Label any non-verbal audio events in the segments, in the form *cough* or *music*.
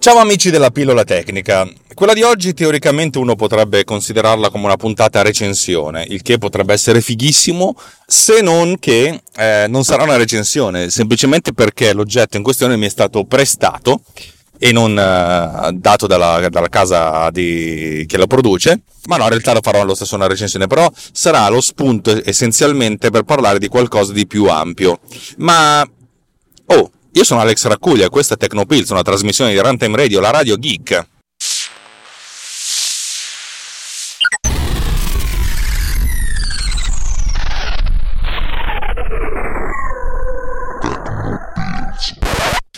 Ciao amici della pillola tecnica. Quella di oggi teoricamente uno potrebbe considerarla come una puntata recensione, il che potrebbe essere fighissimo, se non che eh, non sarà una recensione, semplicemente perché l'oggetto in questione mi è stato prestato e non eh, dato dalla, dalla casa di, che lo produce, ma no, in realtà lo farò lo stesso una recensione, però sarà lo spunto essenzialmente per parlare di qualcosa di più ampio. Ma... Oh, io sono Alex Raccuglia e questa è Tecnopills, una trasmissione di Runtime Radio, la radio geek.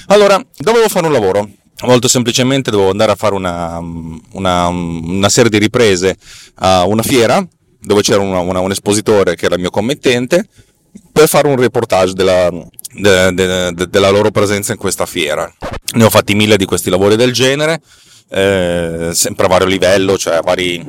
Allora, dovevo fare un lavoro. Molto semplicemente dovevo andare a fare una, una, una serie di riprese a una fiera dove c'era una, un espositore che era il mio committente per fare un reportage della, de, de, de, della loro presenza in questa fiera. Ne ho fatti mille di questi lavori del genere, eh, sempre a vario livello, cioè a, vari,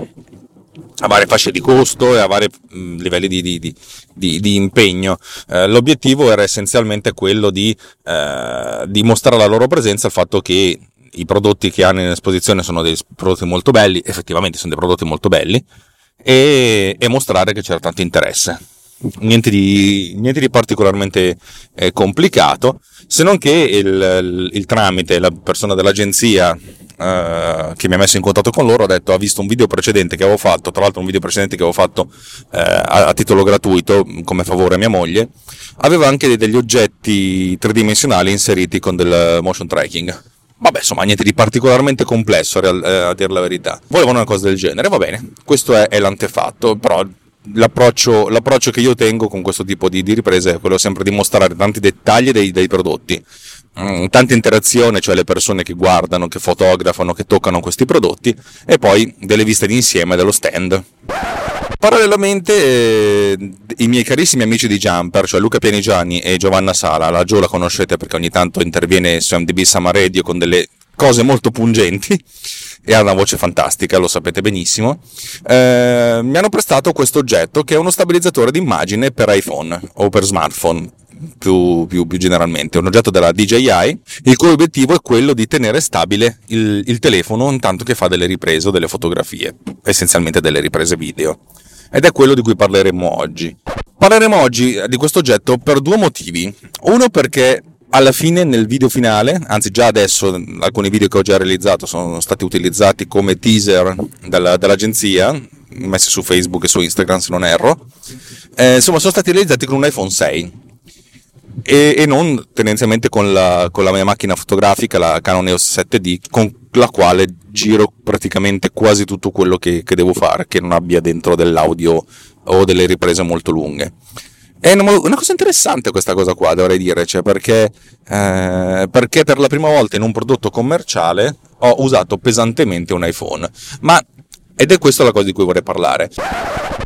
a varie fasce di costo e a vari mh, mm, livelli di, di, di, di impegno. Eh, l'obiettivo era essenzialmente quello di eh, dimostrare la loro presenza, il fatto che i prodotti che hanno in esposizione sono dei prodotti molto belli, effettivamente sono dei prodotti molto belli, e, e mostrare che c'era tanto interesse niente di, niente di particolarmente eh, complicato, se non che il, il, tramite, la persona dell'agenzia eh, che mi ha messo in contatto con loro ha detto ha visto un video precedente che avevo fatto, tra l'altro un video precedente che avevo fatto eh, a, a, titolo gratuito come favore a mia moglie, aveva anche degli oggetti tridimensionali inseriti con del motion tracking. Vabbè, insomma, niente di particolarmente complesso a, eh, a dire la verità. Volevano una cosa del genere, va bene, questo è, è l'antefatto, però l'approccio, l'approccio, che io tengo con questo tipo di, di, riprese è quello sempre di mostrare tanti dettagli dei, dei prodotti, mm, tanta interazione, cioè le persone che guardano, che fotografano, che toccano questi prodotti e poi delle viste d'insieme dello stand. Parallelamente eh, i miei carissimi amici di Jumper, cioè Luca Pianigiani e Giovanna Sala, la Gio la conoscete perché ogni tanto interviene su MDB Sama Radio con delle cose molto pungenti e ha una voce fantastica, lo sapete benissimo, eh, mi hanno prestato questo oggetto che è uno stabilizzatore d'immagine per iPhone o per smartphone. Più, più, più, generalmente, un oggetto della DJI, il cui obiettivo è quello di tenere stabile il, il telefono intanto che fa delle riprese o delle fotografie, essenzialmente delle riprese video. Ed è quello di cui parleremo oggi. Parleremo oggi di questo oggetto per due motivi. Uno perché alla fine nel video finale, anzi già adesso alcuni video che ho già realizzato sono stati utilizzati come teaser dalla, dall'agenzia, messi su Facebook e su Instagram se non erro, eh, insomma sono stati realizzati con un iPhone 6 e, e non tendenzialmente con la, con la, mia macchina fotografica, la Canon EOS 7D, con la quale giro praticamente quasi tutto quello che, che devo fare, che non abbia dentro dell'audio o delle riprese molto lunghe. È una cosa interessante questa cosa qua, dovrei dire, cioè perché, eh, perché per la prima volta in un prodotto commerciale ho usato pesantemente un iPhone. Ma ed è questa la cosa di cui vorrei parlare.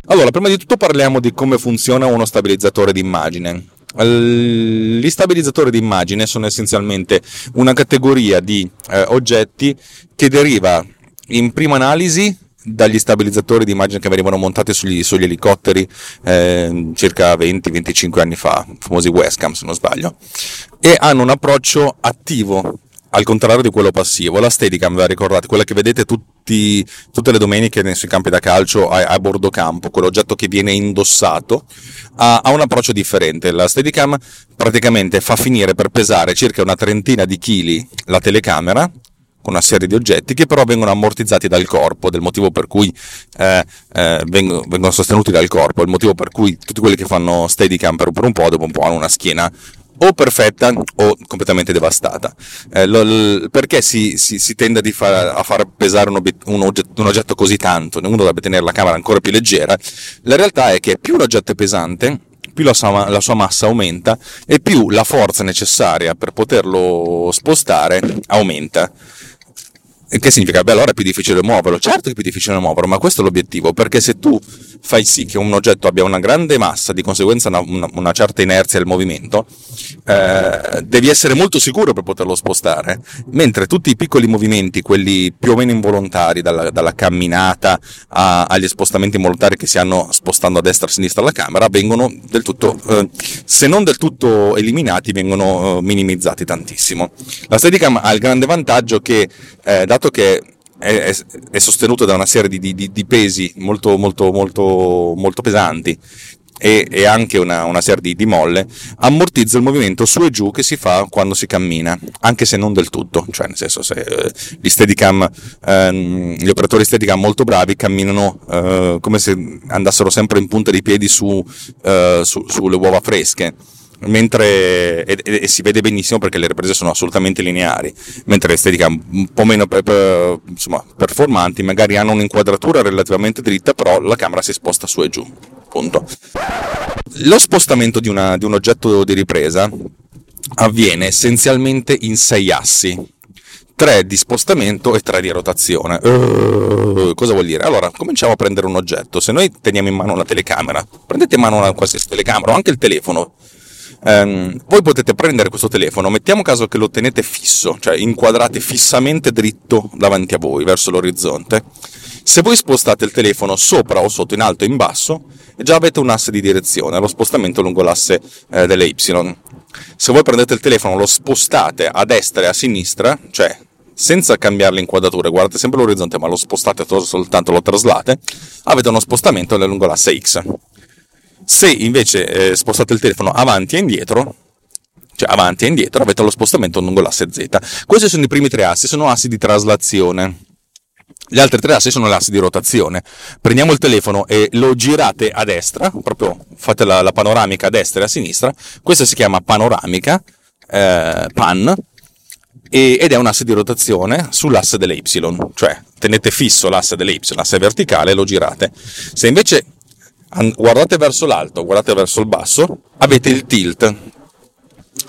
Allora, prima di tutto parliamo di come funziona uno stabilizzatore di immagine. Gli stabilizzatori di immagine sono essenzialmente una categoria di eh, oggetti che deriva in prima analisi dagli stabilizzatori di immagine che venivano montati sugli, sugli elicotteri eh, circa 20-25 anni fa, famosi Westcam se non sbaglio, e hanno un approccio attivo al contrario di quello passivo. La Steadicam, ve la ricordate, quella che vedete tutti, tutte le domeniche sui campi da calcio a, a bordo campo, quell'oggetto che viene indossato, ha, ha, un approccio differente. La Steadicam praticamente fa finire per pesare circa una trentina di chili la telecamera con una serie di oggetti che però vengono ammortizzati dal corpo, del motivo per cui eh, eh, vengono, vengono, sostenuti dal corpo, il motivo per cui tutti quelli che fanno Steadicam per, per un po' dopo un po' hanno una schiena o perfetta o completamente devastata. Eh, lo, perché si, si, si tende far, a far pesare un, obiet, un, oggetto, un, oggetto, così tanto? Uno dovrebbe tenere la camera ancora più leggera. La realtà è che più l'oggetto è pesante, più la sua, la sua massa aumenta e più la forza necessaria per poterlo spostare aumenta. Che significa? Beh, allora è più difficile muoverlo. Certo che è più difficile muoverlo, ma questo è l'obiettivo, perché se tu fai sì che un oggetto abbia una grande massa, di conseguenza una, una, una certa inerzia al movimento, eh, devi essere molto sicuro per poterlo spostare, mentre tutti i piccoli movimenti, quelli più o meno involontari, dalla, dalla camminata a, agli spostamenti involontari che si hanno spostando a destra e a sinistra la camera, vengono del tutto, eh, se non del tutto eliminati, vengono eh, minimizzati tantissimo. La Steadicam ha il grande vantaggio che, eh, dato che è, è, sostenuto da una serie di, di, di pesi molto, molto, molto, molto pesanti e, e, anche una, una serie di, di, molle, ammortizza il movimento su e giù che si fa quando si cammina, anche se non del tutto, cioè nel senso se eh, gli steadicam, ehm, gli operatori steadicam molto bravi camminano eh, come se andassero sempre in punta di piedi su, eh, su, sulle uova fresche mentre e, e, si vede benissimo perché le riprese sono assolutamente lineari, mentre le estetiche un po' meno per, per, insomma, performanti magari hanno un'inquadratura relativamente dritta, però la camera si sposta su e giù. Punto. Lo spostamento di, una, di un oggetto di ripresa avviene essenzialmente in sei assi. 3 di spostamento e 3 di rotazione. Uh, cosa vuol dire? Allora, cominciamo a prendere un oggetto. Se noi teniamo in mano una telecamera, prendete in mano una qualsiasi telecamera o anche il telefono, Um, voi potete prendere questo telefono, mettiamo caso che lo tenete fisso, cioè inquadrate fissamente dritto davanti a voi, verso l'orizzonte. Se voi spostate il telefono sopra o sotto, in alto o in basso, già avete un asse di direzione, lo spostamento lungo l'asse eh, delle Y. Se voi prendete il telefono, lo spostate a destra e a sinistra, cioè senza cambiare l'inquadratura, guardate sempre l'orizzonte, ma lo spostate soltanto, lo traslate, avete uno spostamento lungo l'asse X. Se invece eh, spostate il telefono avanti e indietro, cioè avanti e indietro, avete lo spostamento lungo l'asse Z. Questi sono i primi tre assi, sono assi di traslazione. Gli altri tre assi sono gli assi di rotazione. Prendiamo il telefono e lo girate a destra, proprio fate la, la panoramica a destra e a sinistra. Questa si chiama panoramica, eh, pan, ed è un asse di rotazione sull'asse delle Y, cioè tenete fisso l'asse delle Y, l'asse verticale e lo girate. Se invece guardate verso l'alto, guardate verso il basso, avete il tilt.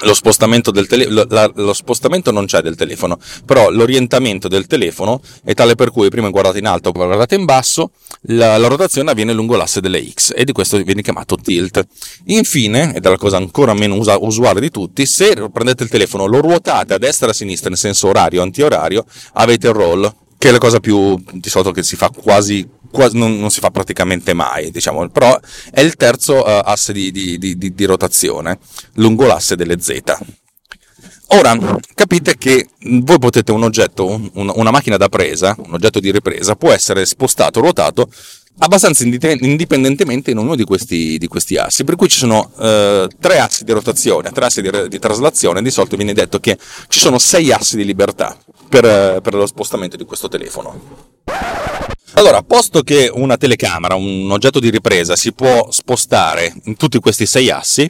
Lo spostamento, tele- lo, la, lo spostamento non c'è del telefono, però l'orientamento del telefono è tale per cui prima guardate in alto, poi guardate in basso, la, la, rotazione avviene lungo l'asse delle X e di questo viene chiamato tilt. Infine, ed è la cosa ancora meno usa- usuale di tutti, se prendete il telefono, lo ruotate a destra e a sinistra, nel senso orario, antiorario, avete il roll, che è la cosa più di solito che si fa quasi quasi, non, non, si fa praticamente mai, diciamo, però è il terzo uh, asse di, di, di, di, rotazione lungo l'asse delle Z. Ora, capite che voi potete un oggetto, un, una macchina da presa, un oggetto di ripresa, può essere spostato, ruotato abbastanza indipendentemente in ognuno di questi, di questi assi, per cui ci sono eh, tre assi di rotazione, tre assi di, di, traslazione, di solito viene detto che ci sono sei assi di libertà per, per lo spostamento di questo telefono. Allora, posto che una telecamera, un oggetto di ripresa, si può spostare in tutti questi sei assi,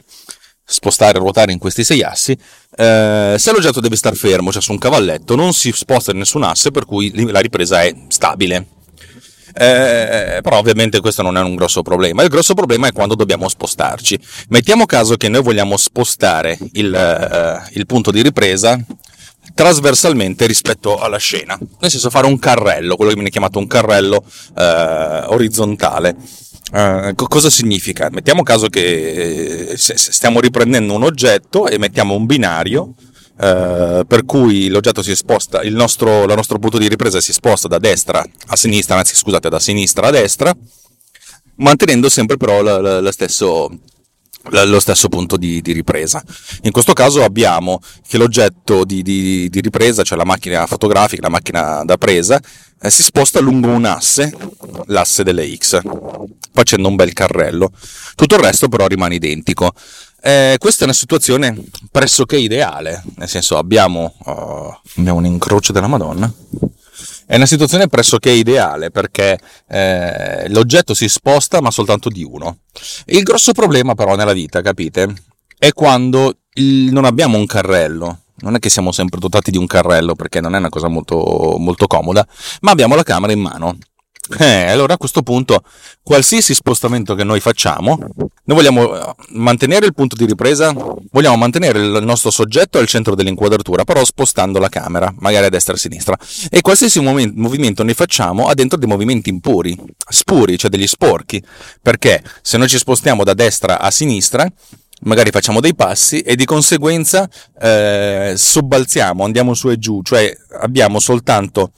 spostare e ruotare in questi sei assi, eh, se l'oggetto deve stare fermo, cioè su un cavalletto, non si sposta in nessun asse, per cui la ripresa è stabile. Eh, però ovviamente questo non è un grosso problema. Il grosso problema è quando dobbiamo spostarci. Mettiamo caso che noi vogliamo spostare il, eh, il punto di ripresa trasversalmente rispetto alla scena, nel senso fare un carrello, quello che viene chiamato un carrello eh, orizzontale. Uh, cosa significa? Mettiamo caso che eh, stiamo riprendendo un oggetto e mettiamo un binario uh, per cui l'oggetto si sposta, il nostro, il nostro punto di ripresa si sposta da destra a sinistra, anzi scusate, da sinistra a destra, mantenendo sempre però lo, stesso, lo stesso punto di, di, ripresa. In questo caso abbiamo che l'oggetto di, di, di ripresa, cioè la macchina fotografica, la macchina da presa, eh, si sposta lungo un asse, l'asse delle X, facendo un bel carrello. Tutto il resto però rimane identico. Eh, questa è una situazione pressoché ideale, nel senso abbiamo, uh, abbiamo un incrocio della Madonna. È una situazione pressoché ideale perché eh, l'oggetto si sposta ma soltanto di uno. Il grosso problema però nella vita, capite, è quando il, non abbiamo un carrello. Non è che siamo sempre dotati di un carrello perché non è una cosa molto, molto comoda, ma abbiamo la camera in mano. Eh, allora a questo punto, qualsiasi spostamento che noi facciamo, noi vogliamo eh, mantenere il punto di ripresa, vogliamo mantenere il nostro soggetto al centro dell'inquadratura, però spostando la camera, magari a destra e a sinistra. E qualsiasi movimento noi facciamo ha dentro dei movimenti impuri, spuri, cioè degli sporchi, perché se noi ci spostiamo da destra a sinistra, magari facciamo dei passi e di conseguenza eh, sobbalziamo, andiamo su e giù, cioè abbiamo soltanto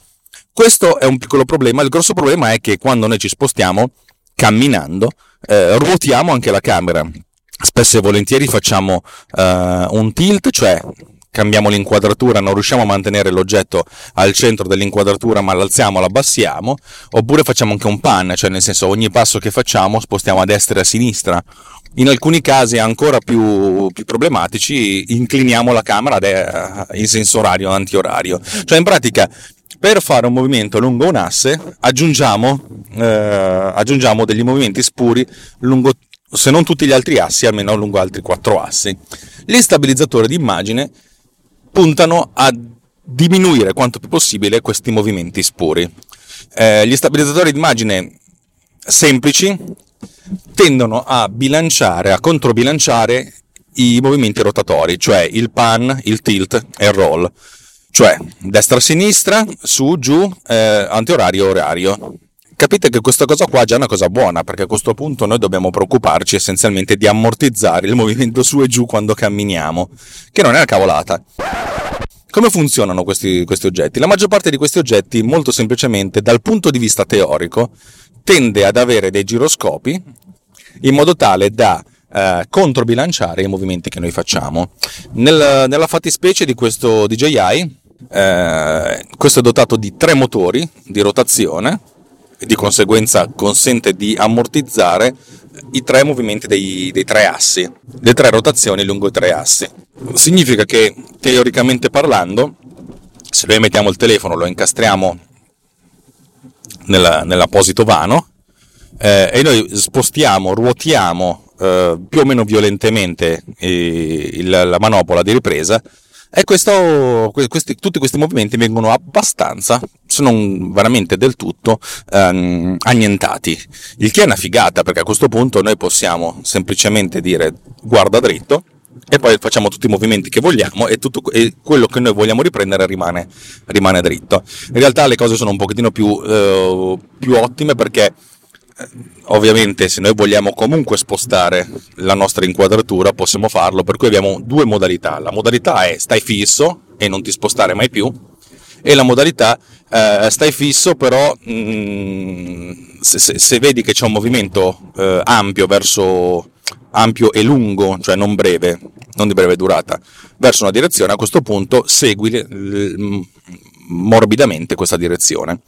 questo è un piccolo problema, il grosso problema è che quando noi ci spostiamo camminando, eh, ruotiamo anche la camera. Spesso e volentieri facciamo eh, un tilt, cioè cambiamo l'inquadratura, non riusciamo a mantenere l'oggetto al centro dell'inquadratura, ma l'alziamo, l'abbassiamo, oppure facciamo anche un pan, cioè nel senso ogni passo che facciamo spostiamo a destra e a sinistra. In alcuni casi ancora più, più problematici incliniamo la camera in senso orario, antiorario. Cioè in pratica per fare un movimento lungo un asse aggiungiamo, eh, aggiungiamo degli movimenti spuri lungo, se non tutti gli altri assi, almeno lungo altri quattro assi. Gli stabilizzatori di immagine puntano a diminuire quanto più possibile questi movimenti spuri. Eh, gli stabilizzatori di immagine semplici tendono a bilanciare, a controbilanciare i movimenti rotatori, cioè il pan, il tilt e il roll cioè destra-sinistra, su, giù, eh, antiorario, orario. Capite che questa cosa qua è già una cosa buona, perché a questo punto noi dobbiamo preoccuparci essenzialmente di ammortizzare il movimento su e giù quando camminiamo, che non è una cavolata. Come funzionano questi, questi oggetti? La maggior parte di questi oggetti, molto semplicemente, dal punto di vista teorico, tende ad avere dei giroscopi in modo tale da eh, controbilanciare i movimenti che noi facciamo. Nel, nella fattispecie di questo DJI eh, questo è dotato di tre motori di rotazione e di conseguenza consente di ammortizzare i tre movimenti dei, dei tre assi, le tre rotazioni lungo i tre assi. Significa che teoricamente parlando, se noi mettiamo il telefono, lo incastriamo nella, nell'apposito vano eh, e noi spostiamo, ruotiamo eh, più o meno violentemente eh, il, la manopola di ripresa, e questo, questi, tutti questi movimenti vengono abbastanza, se non veramente del tutto, ehm, annientati. Il che è una figata, perché a questo punto noi possiamo semplicemente dire guarda dritto, e poi facciamo tutti i movimenti che vogliamo e, tutto, e quello che noi vogliamo riprendere rimane, rimane, dritto. In realtà le cose sono un pochettino più, eh, più ottime perché ovviamente se noi vogliamo comunque spostare la nostra inquadratura possiamo farlo, per cui abbiamo due modalità. La modalità è stai fisso e non ti spostare mai più e la modalità eh, stai fisso però mh, mm, se, se, se, vedi che c'è un movimento eh, ampio verso ampio e lungo, cioè non breve, non di breve durata, verso una direzione, a questo punto segui morbidamente questa direzione.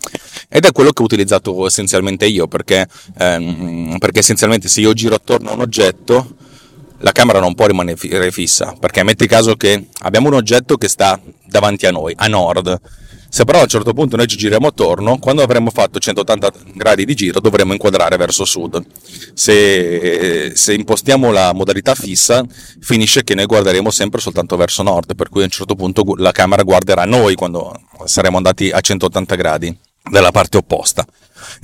Ed è quello che ho utilizzato essenzialmente io, perché, ehm, perché essenzialmente se io giro attorno a un oggetto, la camera non può rimanere fissa, perché metti caso che abbiamo un oggetto che sta davanti a noi, a nord, se però a un certo punto noi ci giriamo attorno, quando avremo fatto 180 gradi di giro dovremo inquadrare verso sud. Se, se, impostiamo la modalità fissa, finisce che noi guarderemo sempre soltanto verso nord, per cui a un certo punto la camera guarderà noi quando saremo andati a 180 gradi dalla parte opposta.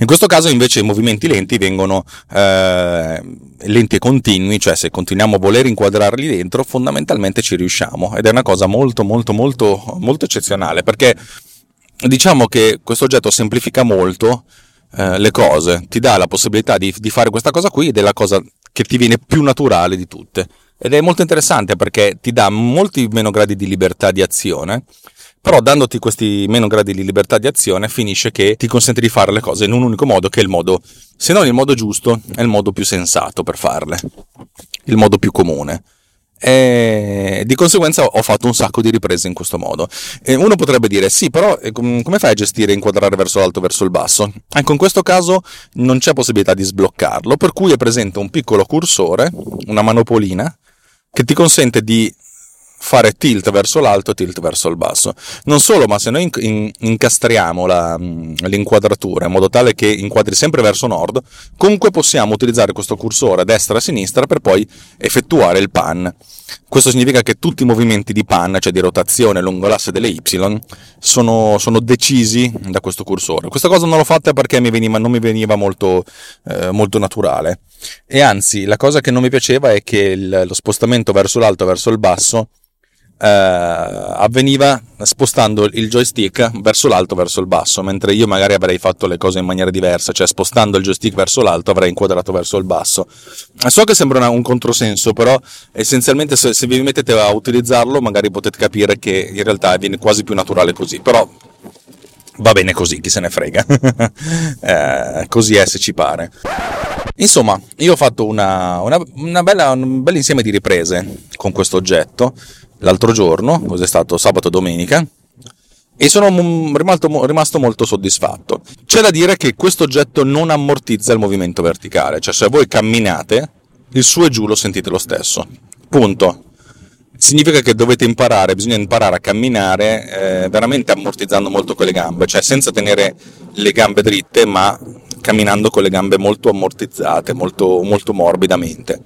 In questo caso invece i movimenti lenti vengono eh, lenti e continui, cioè se continuiamo a voler inquadrarli dentro, fondamentalmente ci riusciamo ed è una cosa molto molto molto molto eccezionale perché diciamo che questo oggetto semplifica molto eh, le cose, ti dà la possibilità di, di, fare questa cosa qui ed è la cosa che ti viene più naturale di tutte. Ed è molto interessante perché ti dà molti meno gradi di libertà di azione, però dandoti questi meno gradi di libertà di azione finisce che ti consente di fare le cose in un unico modo che è il modo, se non il modo giusto, è il modo più sensato per farle. il modo più comune. E di conseguenza ho fatto un sacco di riprese in questo modo. E uno potrebbe dire: sì, però eh, come fai a gestire e inquadrare verso l'alto o verso il basso? Ecco, in questo caso non c'è possibilità di sbloccarlo, per cui è presente un piccolo cursore, una manopolina, che ti consente di fare tilt verso l'alto e tilt verso il basso. Non solo, ma se noi incastriamo la, mm, l'inquadratura in modo tale che inquadri sempre verso nord, comunque possiamo utilizzare questo cursore destra e sinistra per poi effettuare il pan. Questo significa che tutti i movimenti di pan, cioè di rotazione lungo l'asse delle Y, sono, sono decisi da questo cursore. Questa cosa non l'ho fatta perché mi veniva, non mi veniva molto, eh, molto naturale. E anzi, la cosa che non mi piaceva è che il, lo spostamento verso l'alto e verso il basso eh, avveniva spostando il joystick verso l'alto verso il basso, mentre io magari avrei fatto le cose in maniera diversa, cioè spostando il joystick verso l'alto avrei inquadrato verso il basso. So che sembra una, un controsenso, però essenzialmente se, se vi mettete a utilizzarlo magari potete capire che in realtà viene quasi più naturale così, però va bene così, chi se ne frega. *laughs* eh, così è se ci pare. Insomma, io ho fatto una, una, una bella, un bel insieme di riprese con questo oggetto l'altro giorno, cos'è stato sabato e domenica, e sono rimasto, rimasto, molto soddisfatto. C'è da dire che questo oggetto non ammortizza il movimento verticale, cioè se voi camminate, il su e giù lo sentite lo stesso. Punto. Significa che dovete imparare, bisogna imparare a camminare eh, veramente ammortizzando molto con le gambe, cioè senza tenere le gambe dritte, ma camminando con le gambe molto ammortizzate, molto, molto morbidamente.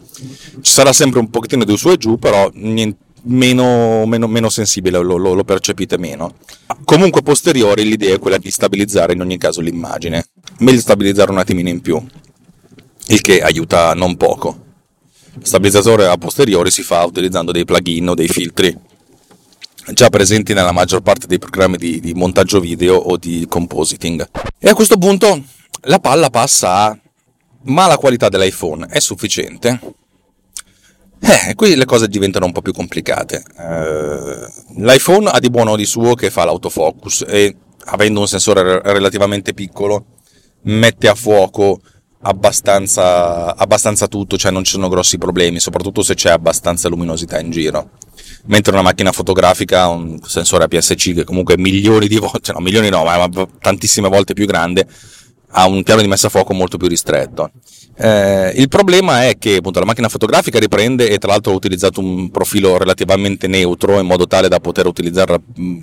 Ci sarà sempre un pochettino di su e giù, però niente meno, meno, meno sensibile, lo, lo, lo, percepite meno. Comunque posteriori l'idea è quella di stabilizzare in ogni caso l'immagine, meglio stabilizzare un attimino in più, il che aiuta non poco. Stabilizzatore a posteriori si fa utilizzando dei plugin o dei filtri già presenti nella maggior parte dei programmi di, di montaggio video o di compositing. E a questo punto la palla passa a ma la qualità dell'iPhone è sufficiente? Eh, qui le cose diventano un po' più complicate. Eh, L'iPhone ha di buono di suo che fa l'autofocus e avendo un sensore relativamente piccolo mette a fuoco abbastanza, abbastanza tutto, cioè non ci sono grossi problemi, soprattutto se c'è abbastanza luminosità in giro. Mentre una macchina fotografica ha un sensore APS-C che comunque milioni di volte, no milioni no, ma tantissime volte più grande, ha un piano di messa a fuoco molto più ristretto. Eh, il problema è che appunto, la macchina fotografica riprende e tra l'altro ho utilizzato un profilo relativamente neutro in modo tale da poter utilizzare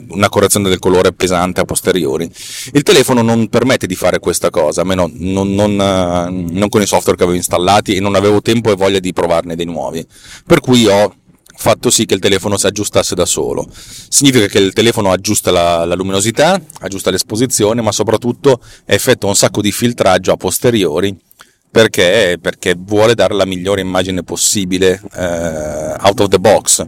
una correzione del colore pesante a posteriori. Il telefono non permette di fare questa cosa, almeno non, non, non con i software che avevo installati e non avevo tempo e voglia di provarne dei nuovi. Per cui ho fatto sì che il telefono si aggiustasse da solo. Significa che il telefono aggiusta la, la luminosità, aggiusta l'esposizione, ma soprattutto effettua un sacco di filtraggio a posteriori perché, perché vuole dare la migliore immagine possibile eh, out of the box,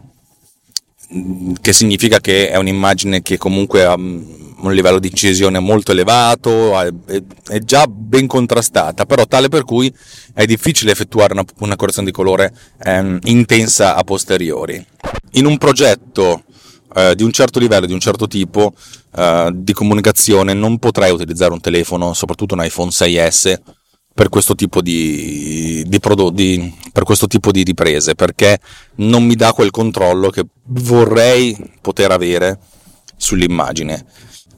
che significa che è un'immagine che comunque ha un livello di incisione molto elevato, è, è già ben contrastata, però tale per cui è difficile effettuare una, una correzione di colore ehm, intensa a posteriori. In un progetto eh, di un certo livello, di un certo tipo eh, di comunicazione, non potrei utilizzare un telefono, soprattutto un iPhone 6S, per questo tipo di, di prodotti, per questo tipo di riprese, perché non mi dà quel controllo che vorrei poter avere sull'immagine.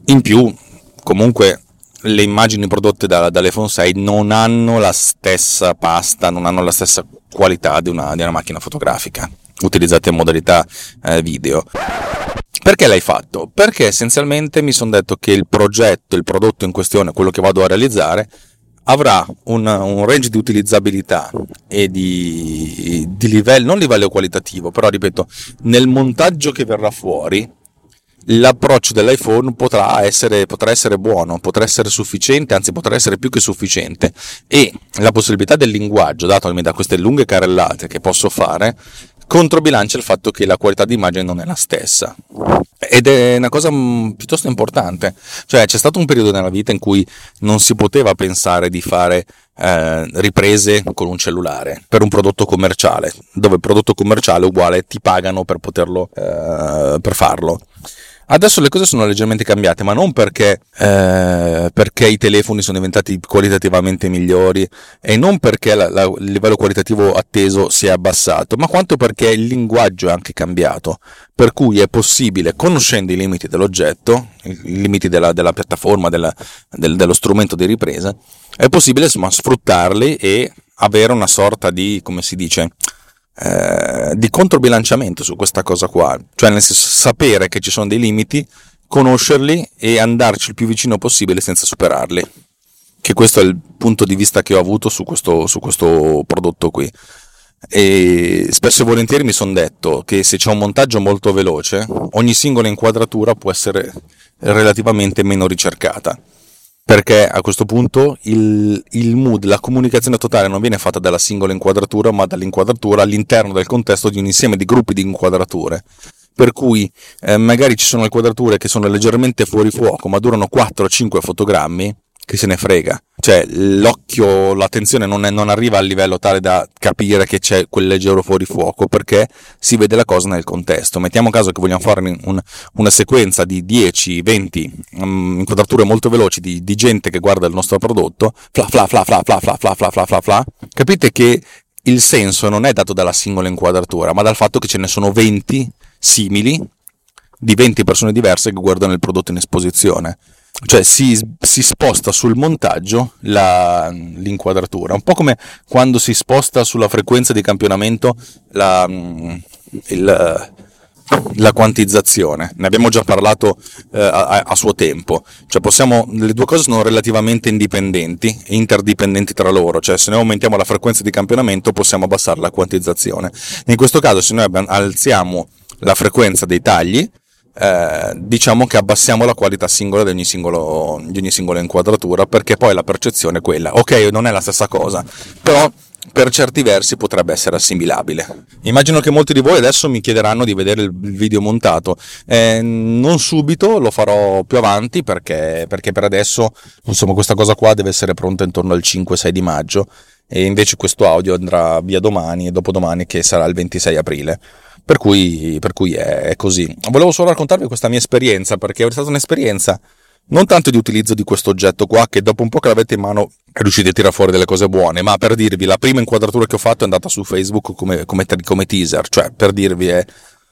In più, comunque, le immagini prodotte da, dall'iPhone 6 non hanno la stessa pasta, non hanno la stessa qualità di una, di una macchina fotografica utilizzate in modalità eh, video. Perché l'hai fatto? Perché essenzialmente mi sono detto che il progetto, il prodotto in questione, quello che vado a realizzare, avrà un, un, range di utilizzabilità e di, di livello, non livello qualitativo, però ripeto, nel montaggio che verrà fuori, l'approccio dell'iPhone potrà essere, potrà essere buono, potrà essere sufficiente, anzi potrà essere più che sufficiente. E la possibilità del linguaggio, dato che mi dà queste lunghe carrellate che posso fare, controbilancia il fatto che la qualità di immagine non è la stessa. Ed è una cosa mm, piuttosto importante, cioè c'è stato un periodo nella vita in cui non si poteva pensare di fare eh, riprese con un cellulare per un prodotto commerciale, dove il prodotto commerciale uguale ti pagano per poterlo, eh, per farlo. Adesso le cose sono leggermente cambiate, ma non perché, eh, perché i telefoni sono diventati qualitativamente migliori e non perché la, la, il livello qualitativo atteso si è abbassato, ma quanto perché il linguaggio è anche cambiato. Per cui è possibile, conoscendo i limiti dell'oggetto, i limiti della, della piattaforma, della, del, dello strumento di ripresa, è possibile insomma, sfruttarli e avere una sorta di, come si dice, eh, di controbilanciamento su questa cosa qua, cioè nel senso sapere che ci sono dei limiti, conoscerli e andarci il più vicino possibile senza superarli. Che questo è il punto di vista che ho avuto su questo, su questo prodotto qui. E spesso e volentieri mi sono detto che se c'è un montaggio molto veloce, ogni singola inquadratura può essere relativamente meno ricercata perché a questo punto il, il, mood, la comunicazione totale non viene fatta dalla singola inquadratura, ma dall'inquadratura all'interno del contesto di un insieme di gruppi di inquadrature. Per cui eh, magari ci sono inquadrature che sono leggermente fuori fuoco, ma durano 4-5 fotogrammi, che se ne frega. Cioè, l'occhio, l'attenzione non, è, non, arriva al livello tale da capire che c'è quel leggero fuorifuoco, perché si vede la cosa nel contesto. Mettiamo caso che vogliamo fare un, una sequenza di 10, 20 um, inquadrature molto veloci di, di, gente che guarda il nostro prodotto, fla fla fla fla fla fla fla fla fla fla fla, capite che il senso non è dato dalla singola inquadratura, ma dal fatto che ce ne sono 20 simili di 20 persone diverse che guardano il prodotto in esposizione cioè si, si, sposta sul montaggio la, l'inquadratura, un po' come quando si sposta sulla frequenza di campionamento la, il, la quantizzazione. Ne abbiamo già parlato eh, a, a, suo tempo. Cioè possiamo, le due cose sono relativamente indipendenti interdipendenti tra loro. Cioè se noi aumentiamo la frequenza di campionamento possiamo abbassare la quantizzazione. In questo caso se noi alziamo la frequenza dei tagli, eh, diciamo che abbassiamo la qualità singola di ogni, singolo, di ogni singola inquadratura perché poi la percezione è quella. Ok, non è la stessa cosa, però per certi versi potrebbe essere assimilabile. Immagino che molti di voi adesso mi chiederanno di vedere il video montato. Eh, non subito, lo farò più avanti perché, perché per adesso insomma, questa cosa qua deve essere pronta intorno al 5-6 di maggio e invece questo audio andrà via domani e dopodomani che sarà il 26 aprile. Per cui, per cui è, così. Volevo solo raccontarvi questa mia esperienza, perché è stata un'esperienza non tanto di utilizzo di questo oggetto qua, che dopo un po' che l'avete in mano riuscite a tirare fuori delle cose buone, ma per dirvi, la prima inquadratura che ho fatto è andata su Facebook come, come, come teaser, cioè per dirvi è,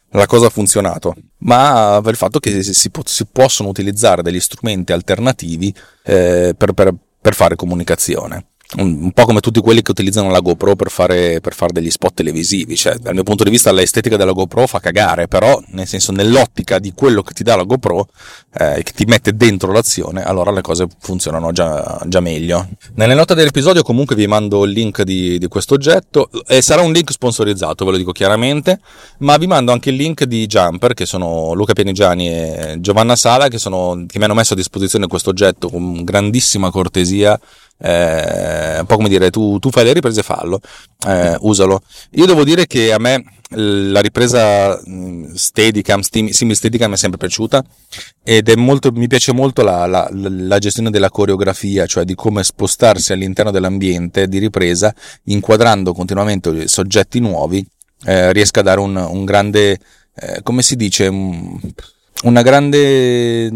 la cosa ha funzionato, ma per il fatto che si, si, si possono utilizzare degli strumenti alternativi eh, per, per, per fare comunicazione un, po' come tutti quelli che utilizzano la GoPro per fare, per fare, degli spot televisivi, cioè dal mio punto di vista l'estetica della GoPro fa cagare, però nel senso nell'ottica di quello che ti dà la GoPro, eh, che ti mette dentro l'azione, allora le cose funzionano già, già meglio. Nelle note dell'episodio comunque vi mando il link di, di questo oggetto e sarà un link sponsorizzato, ve lo dico chiaramente, ma vi mando anche il link di Jumper, che sono Luca Pianigiani e Giovanna Sala, che, sono, che mi hanno messo a disposizione questo oggetto con grandissima cortesia eh, un po' come dire tu, tu, fai le riprese fallo. Eh, usalo. Io devo dire che a me la ripresa Steadicam simil Steadicam mi è sempre piaciuta ed è molto, mi piace molto la, la, la, gestione della coreografia cioè di come spostarsi all'interno dell'ambiente di ripresa inquadrando continuamente soggetti nuovi eh, riesca a dare un, un grande eh, come si dice una grande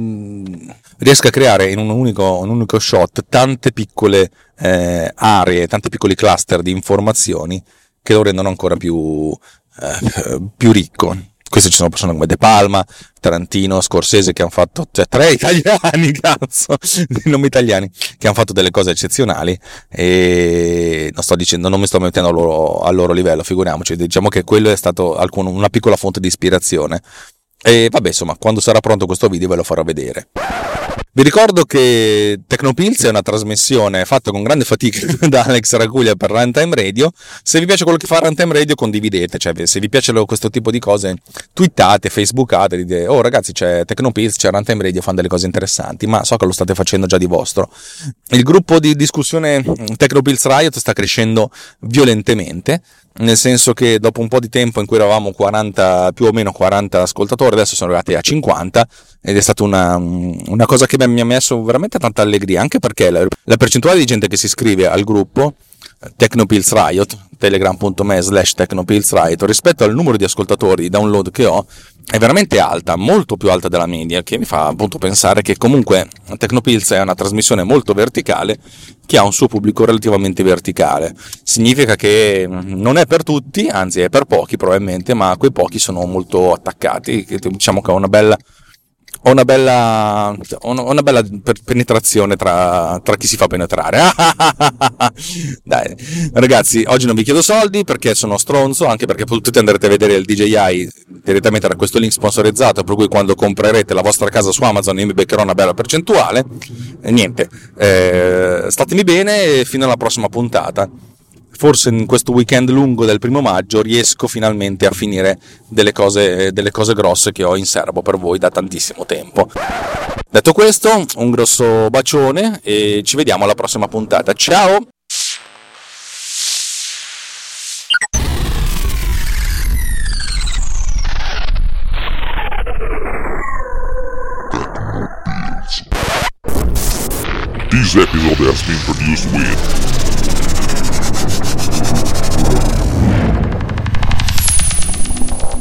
riesca a creare in un unico, un unico shot tante piccole eh, aree, tanti piccoli cluster di informazioni che lo rendono ancora più, eh, più ricco. Queste ci sono persone come De Palma, Tarantino, Scorsese che hanno fatto, cioè tre *laughs* italiani, cazzo, nomi italiani, che hanno fatto delle cose eccezionali e non sto dicendo, non mi sto mettendo a loro, a loro livello, figuriamoci, diciamo che quello è stato alcun, una piccola fonte di ispirazione. E vabbè, insomma, quando sarà pronto questo video ve lo farò vedere. Vi ricordo che Tecnopills è una trasmissione fatta con grande fatica *laughs* da Alex Raguglia per Runtime Radio. Se vi piace quello che fa Runtime Radio, condividete. Cioè, se vi piace questo tipo di cose, twittate, facebookate, dite, oh ragazzi, c'è Tecnopills, c'è Runtime Radio, fanno delle cose interessanti, ma so che lo state facendo già di vostro. Il gruppo di discussione Tecnopills Riot sta crescendo violentemente nel senso che dopo un po' di tempo in cui eravamo 40, più o meno 40 ascoltatori, adesso sono arrivati a 50 ed è stata una, una cosa che mi ha messo veramente tanta allegria, anche perché la, la percentuale di gente che si iscrive al gruppo Technopills Riot, telegram.me slash Technopills Riot, rispetto al numero di ascoltatori, di download che ho, è veramente alta, molto più alta della media, che mi fa appunto pensare che comunque Tecnopills è una trasmissione molto verticale che ha un suo pubblico relativamente verticale. Significa che non è per tutti, anzi è per pochi probabilmente, ma quei pochi sono molto attaccati, diciamo che ha una bella ho una bella, ho una bella penetrazione tra, tra, chi si fa penetrare. *laughs* Dai, ragazzi, oggi non vi chiedo soldi perché sono stronzo, anche perché potete andare a vedere il DJI direttamente da questo link sponsorizzato, per cui quando comprerete la vostra casa su Amazon io mi beccherò una bella percentuale. E niente, eh, statemi bene e fino alla prossima puntata forse in questo weekend lungo del primo maggio riesco finalmente a finire delle cose, delle cose grosse che ho in serbo per voi da tantissimo tempo. Detto questo, un grosso bacione e ci vediamo alla prossima puntata. Ciao! This episode has been produced with